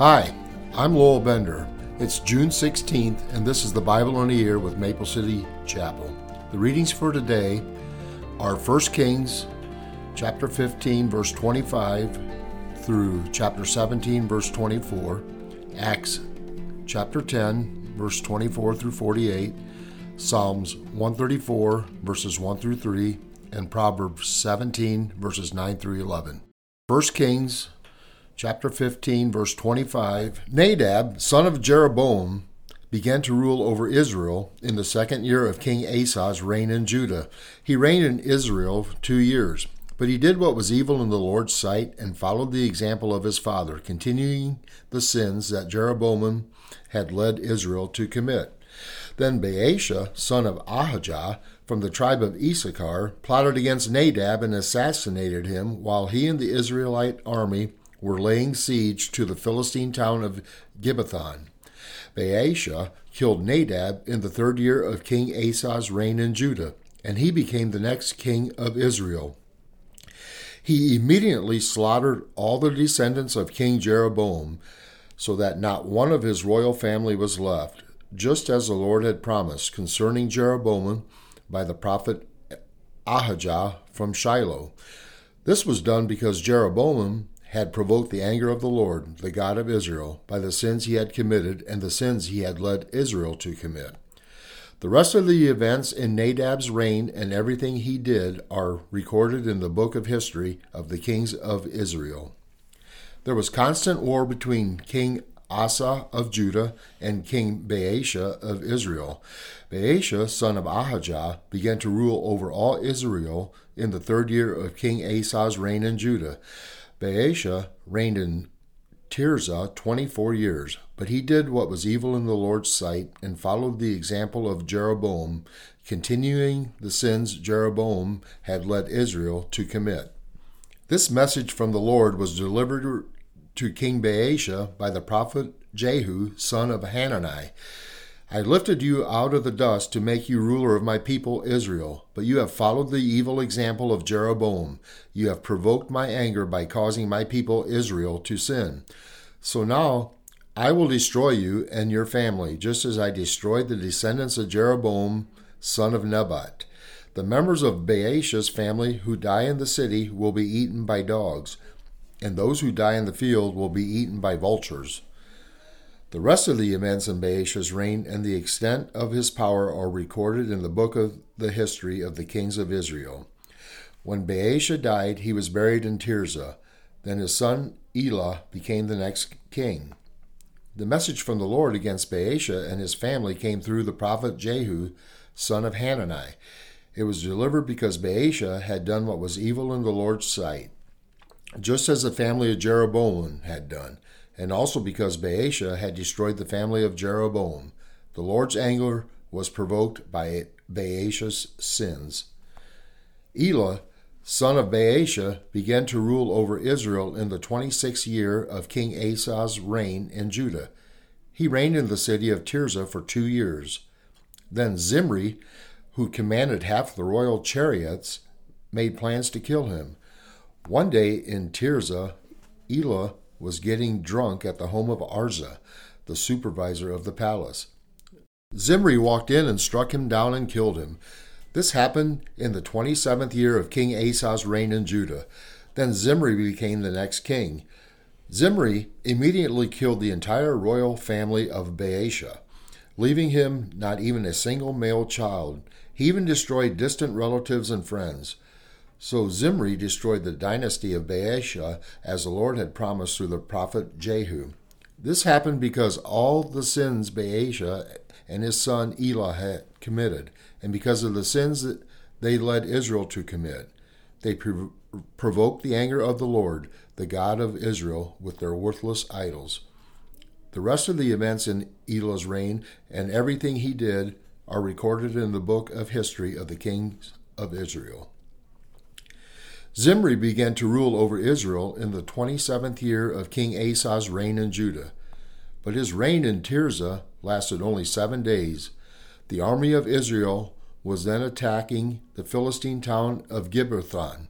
Hi, I'm Lowell Bender. It's June 16th, and this is the Bible in a Year with Maple City Chapel. The readings for today are 1 Kings chapter 15, verse 25 through chapter 17, verse 24, Acts chapter 10, verse 24 through 48, Psalms 134, verses 1 through 3, and Proverbs 17, verses 9 through 11. 1 Kings chapter 15, verse 25 Nadab, son of Jeroboam, began to rule over Israel in the second year of King Asa's reign in Judah. He reigned in Israel two years. But he did what was evil in the Lord's sight and followed the example of his father, continuing the sins that Jeroboam had led Israel to commit. Then Baasha, son of Ahijah, from the tribe of Issachar, plotted against Nadab and assassinated him, while he and the Israelite army were laying siege to the Philistine town of Gibbethon. Baasha killed Nadab in the third year of King Asa's reign in Judah, and he became the next king of Israel. He immediately slaughtered all the descendants of King Jeroboam, so that not one of his royal family was left, just as the Lord had promised concerning Jeroboam by the prophet Ahijah from Shiloh. This was done because Jeroboam had provoked the anger of the Lord, the God of Israel, by the sins he had committed and the sins he had led Israel to commit. The rest of the events in Nadab's reign and everything he did are recorded in the book of history of the kings of Israel. There was constant war between King Asa of Judah and King Baasha of Israel. Baasha, son of Ahijah, began to rule over all Israel in the third year of King Asa's reign in Judah. Baasha reigned in Tirzah 24 years, but he did what was evil in the Lord's sight and followed the example of Jeroboam, continuing the sins Jeroboam had led Israel to commit. This message from the Lord was delivered to King Baasha by the prophet Jehu, son of Hanani. I lifted you out of the dust to make you ruler of my people Israel, but you have followed the evil example of Jeroboam. You have provoked my anger by causing my people Israel to sin. So now I will destroy you and your family, just as I destroyed the descendants of Jeroboam, son of Nebat. The members of Baasha's family who die in the city will be eaten by dogs, and those who die in the field will be eaten by vultures. The rest of the events in Baasha's reign and the extent of his power are recorded in the book of the history of the kings of Israel. When Baasha died, he was buried in Tirzah. Then his son Elah became the next king. The message from the Lord against Baasha and his family came through the prophet Jehu, son of Hanani. It was delivered because Baasha had done what was evil in the Lord's sight, just as the family of Jeroboam had done and also because Baasha had destroyed the family of Jeroboam. The Lord's anger was provoked by Baasha's sins. Elah, son of Baasha, began to rule over Israel in the 26th year of King Asa's reign in Judah. He reigned in the city of Tirzah for two years. Then Zimri, who commanded half the royal chariots, made plans to kill him. One day in Tirzah, Elah was getting drunk at the home of Arza, the supervisor of the palace. Zimri walked in and struck him down and killed him. This happened in the 27th year of King Asa's reign in Judah. Then Zimri became the next king. Zimri immediately killed the entire royal family of Baasha, leaving him not even a single male child. He even destroyed distant relatives and friends. So Zimri destroyed the dynasty of Baasha as the Lord had promised through the prophet Jehu. This happened because all the sins Baasha and his son Elah had committed, and because of the sins that they led Israel to commit. They prov- provoked the anger of the Lord, the God of Israel, with their worthless idols. The rest of the events in Elah's reign and everything he did are recorded in the book of history of the kings of Israel. Zimri began to rule over Israel in the 27th year of King Asa's reign in Judah. But his reign in Tirzah lasted only seven days. The army of Israel was then attacking the Philistine town of Gibbethon.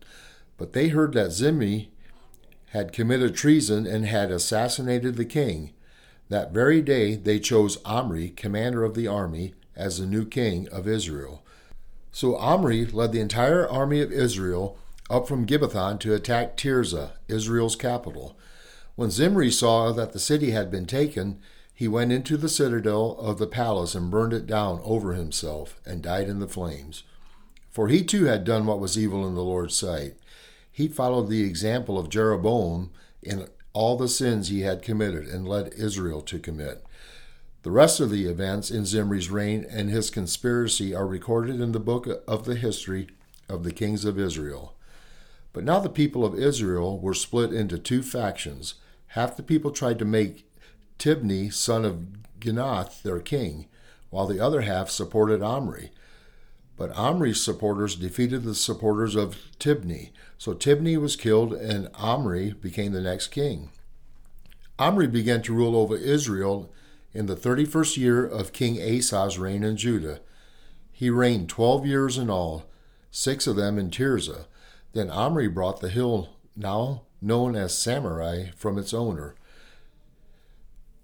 But they heard that Zimri had committed treason and had assassinated the king. That very day they chose Omri, commander of the army, as the new king of Israel. So Omri led the entire army of Israel up from Gibbethon to attack Tirzah, Israel's capital. When Zimri saw that the city had been taken, he went into the citadel of the palace and burned it down over himself, and died in the flames. For he too had done what was evil in the Lord's sight. He followed the example of Jeroboam in all the sins he had committed and led Israel to commit. The rest of the events in Zimri's reign and his conspiracy are recorded in the book of the history of the kings of Israel. But now the people of Israel were split into two factions. Half the people tried to make Tibni, son of Ginath, their king, while the other half supported Omri. But Omri's supporters defeated the supporters of Tibni, so Tibni was killed and Omri became the next king. Omri began to rule over Israel in the 31st year of King Asa's reign in Judah. He reigned 12 years in all, six of them in Tirzah. Then Omri brought the hill now known as Samaria from its owner,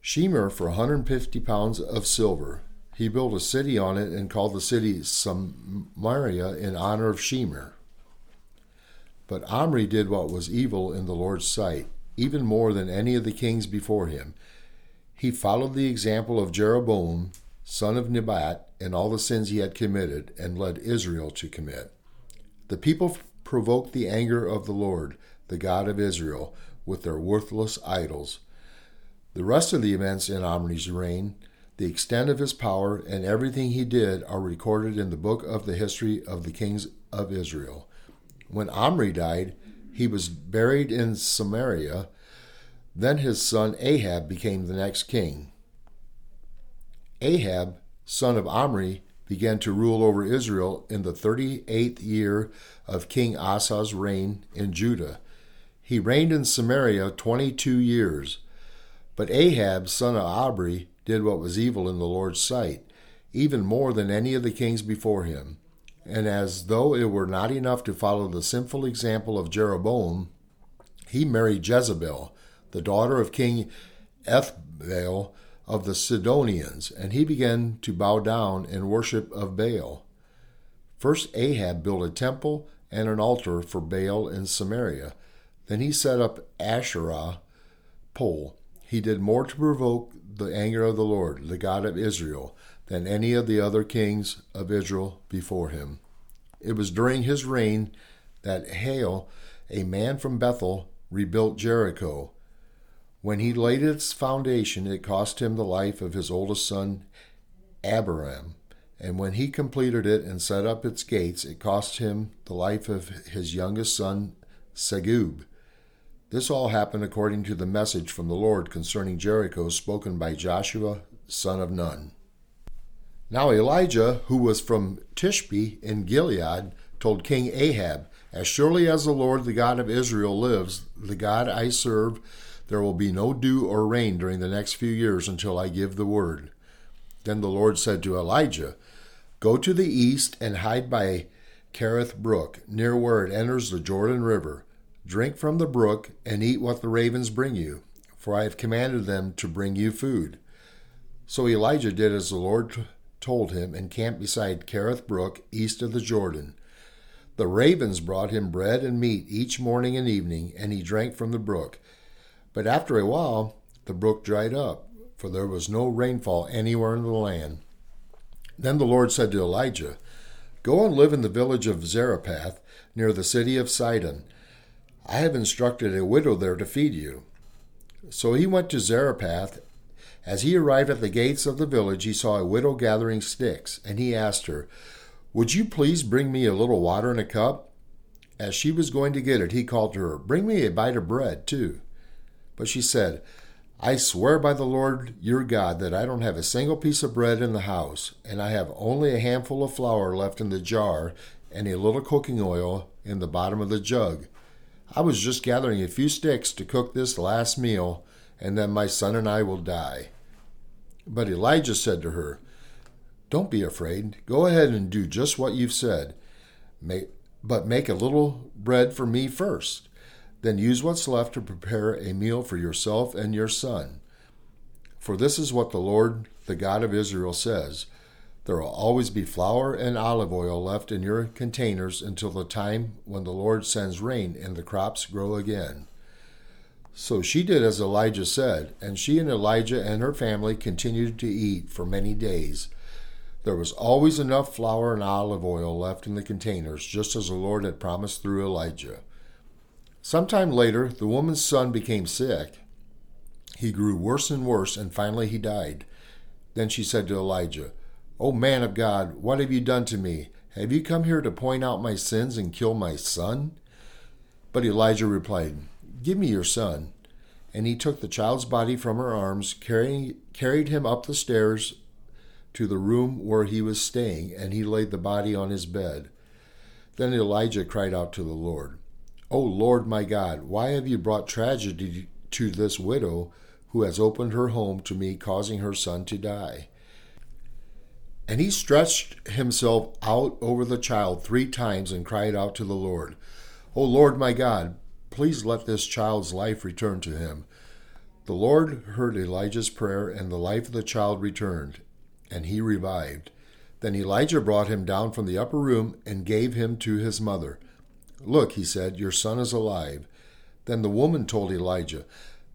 Shemer, for 150 pounds of silver. He built a city on it and called the city Samaria in honor of Shemer. But Omri did what was evil in the Lord's sight, even more than any of the kings before him. He followed the example of Jeroboam, son of Nebat, and all the sins he had committed, and led Israel to commit. The people provoked the anger of the Lord, the God of Israel, with their worthless idols. The rest of the events in Omri's reign, the extent of his power, and everything he did are recorded in the book of the history of the kings of Israel. When Omri died, he was buried in Samaria then his son Ahab became the next king. Ahab, son of Omri, began to rule over Israel in the 38th year of King Asa's reign in Judah. He reigned in Samaria 22 years. But Ahab, son of Abri, did what was evil in the Lord's sight, even more than any of the kings before him. And as though it were not enough to follow the sinful example of Jeroboam, he married Jezebel, the daughter of King Ethbaal of the Sidonians, and he began to bow down in worship of Baal. First, Ahab built a temple and an altar for Baal in Samaria. Then he set up Asherah pole. He did more to provoke the anger of the Lord, the God of Israel, than any of the other kings of Israel before him. It was during his reign that Hiel, a man from Bethel, rebuilt Jericho. When he laid its foundation, it cost him the life of his oldest son, Abiram. And when he completed it and set up its gates, it cost him the life of his youngest son, Segub. This all happened according to the message from the Lord concerning Jericho spoken by Joshua, son of Nun. Now Elijah, who was from Tishbe in Gilead, told King Ahab, As surely as the Lord, the God of Israel, lives, the God I serve, there will be no dew or rain during the next few years until I give the word. Then the Lord said to Elijah, Go to the east and hide by Kerith Brook, near where it enters the Jordan River. Drink from the brook and eat what the ravens bring you, for I have commanded them to bring you food. So Elijah did as the Lord told him and camped beside Kerith Brook, east of the Jordan. The ravens brought him bread and meat each morning and evening, and he drank from the brook. But after a while, the brook dried up, for there was no rainfall anywhere in the land. Then the Lord said to Elijah, Go and live in the village of Zarephath, near the city of Sidon. I have instructed a widow there to feed you. So he went to Zarephath. As he arrived at the gates of the village, he saw a widow gathering sticks, and he asked her, Would you please bring me a little water in a cup? As she was going to get it, he called to her, Bring me a bite of bread, too. But she said, I swear by the Lord your God that I don't have a single piece of bread in the house, and I have only a handful of flour left in the jar and a little cooking oil in the bottom of the jug. I was just gathering a few sticks to cook this last meal, and then my son and I will die. But Elijah said to her, Don't be afraid. Go ahead and do just what you've said. but make a little bread for me first. Then use what's left to prepare a meal for yourself and your son. For this is what the Lord, the God of Israel, says There will always be flour and olive oil left in your containers until the time when the Lord sends rain and the crops grow again. So she did as Elijah said, and she and Elijah and her family continued to eat for many days. There was always enough flour and olive oil left in the containers, just as the Lord had promised through Elijah. Sometime later, the woman's son became sick. He grew worse and worse, and finally he died. Then she said to Elijah, O man of God, what have you done to me? Have you come here to point out my sins and kill my son? But Elijah replied, Give me your son. And he took the child's body from her arms, carrying, carried him up the stairs to the room where he was staying, and he laid the body on his bed. Then Elijah cried out to the Lord, O Lord my God, why have you brought tragedy to this widow who has opened her home to me, causing her son to die? And he stretched himself out over the child three times and cried out to the Lord, O Lord my God, Please let this child's life return to him. The Lord heard Elijah's prayer, and the life of the child returned, and he revived. Then Elijah brought him down from the upper room and gave him to his mother. Look, he said, your son is alive. Then the woman told Elijah,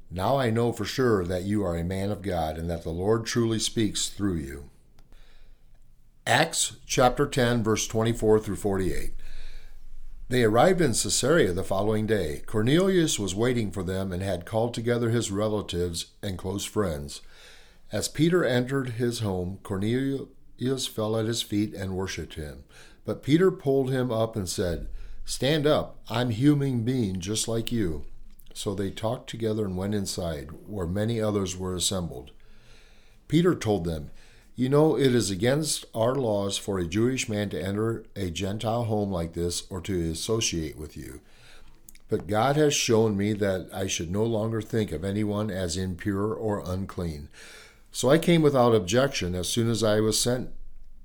Now I know for sure that you are a man of God, and that the Lord truly speaks through you. Acts chapter 10, verse 24 through 48. They arrived in Caesarea the following day. Cornelius was waiting for them and had called together his relatives and close friends. As Peter entered his home, Cornelius fell at his feet and worshipped him. But Peter pulled him up and said, Stand up, I'm human being just like you. So they talked together and went inside, where many others were assembled. Peter told them, you know, it is against our laws for a Jewish man to enter a Gentile home like this or to associate with you. But God has shown me that I should no longer think of anyone as impure or unclean. So I came without objection as soon as I was sent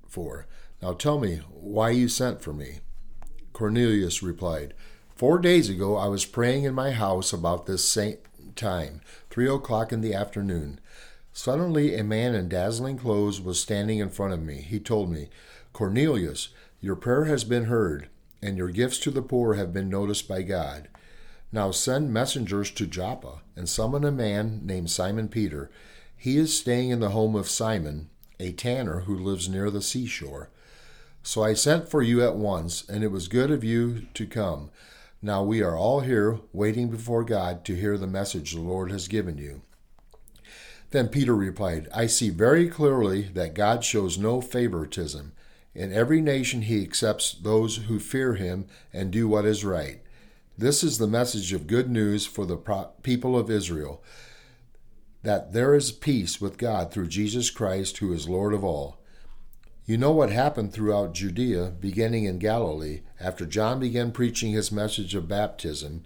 for. Now tell me why you sent for me. Cornelius replied, Four days ago I was praying in my house about this same time, three o'clock in the afternoon. Suddenly, a man in dazzling clothes was standing in front of me. He told me, Cornelius, your prayer has been heard, and your gifts to the poor have been noticed by God. Now send messengers to Joppa and summon a man named Simon Peter. He is staying in the home of Simon, a tanner who lives near the seashore. So I sent for you at once, and it was good of you to come. Now we are all here waiting before God to hear the message the Lord has given you. Then Peter replied, I see very clearly that God shows no favoritism. In every nation he accepts those who fear him and do what is right. This is the message of good news for the people of Israel that there is peace with God through Jesus Christ, who is Lord of all. You know what happened throughout Judea, beginning in Galilee, after John began preaching his message of baptism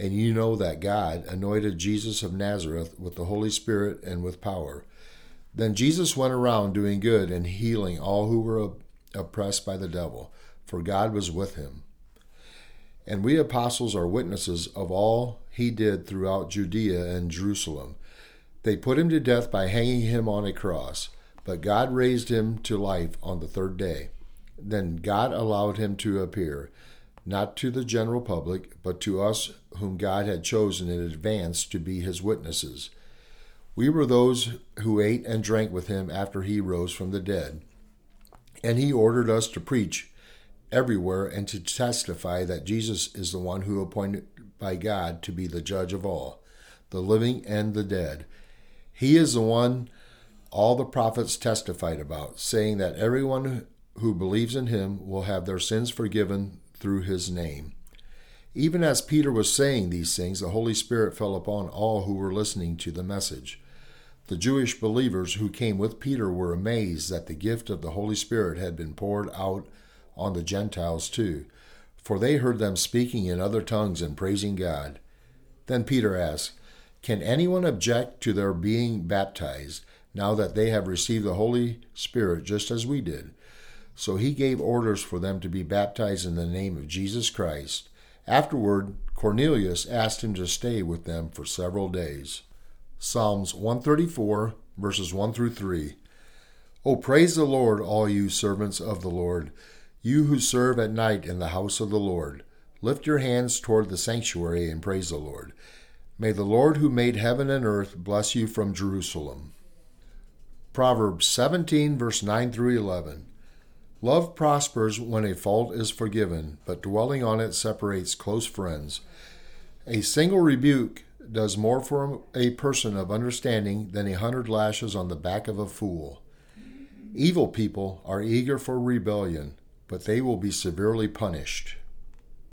and you know that God anointed Jesus of Nazareth with the Holy Spirit and with power. Then Jesus went around doing good and healing all who were oppressed by the devil, for God was with him. And we apostles are witnesses of all he did throughout Judea and Jerusalem. They put him to death by hanging him on a cross, but God raised him to life on the third day. Then God allowed him to appear not to the general public, but to us whom God had chosen in advance to be his witnesses. We were those who ate and drank with him after he rose from the dead. And he ordered us to preach everywhere and to testify that Jesus is the one who appointed by God to be the judge of all, the living and the dead. He is the one all the prophets testified about, saying that everyone who believes in him will have their sins forgiven through his name. Even as Peter was saying these things, the Holy Spirit fell upon all who were listening to the message. The Jewish believers who came with Peter were amazed that the gift of the Holy Spirit had been poured out on the Gentiles too, for they heard them speaking in other tongues and praising God. Then Peter asked, Can anyone object to their being baptized now that they have received the Holy Spirit just as we did? So he gave orders for them to be baptized in the name of Jesus Christ. Afterward, Cornelius asked him to stay with them for several days. Psalms 134, verses 1 through 3. Oh, praise the Lord, all you servants of the Lord, you who serve at night in the house of the Lord. Lift your hands toward the sanctuary and praise the Lord. May the Lord who made heaven and earth bless you from Jerusalem. Proverbs 17, verse 9 through 11. Love prospers when a fault is forgiven, but dwelling on it separates close friends. A single rebuke does more for a person of understanding than a hundred lashes on the back of a fool. Evil people are eager for rebellion, but they will be severely punished.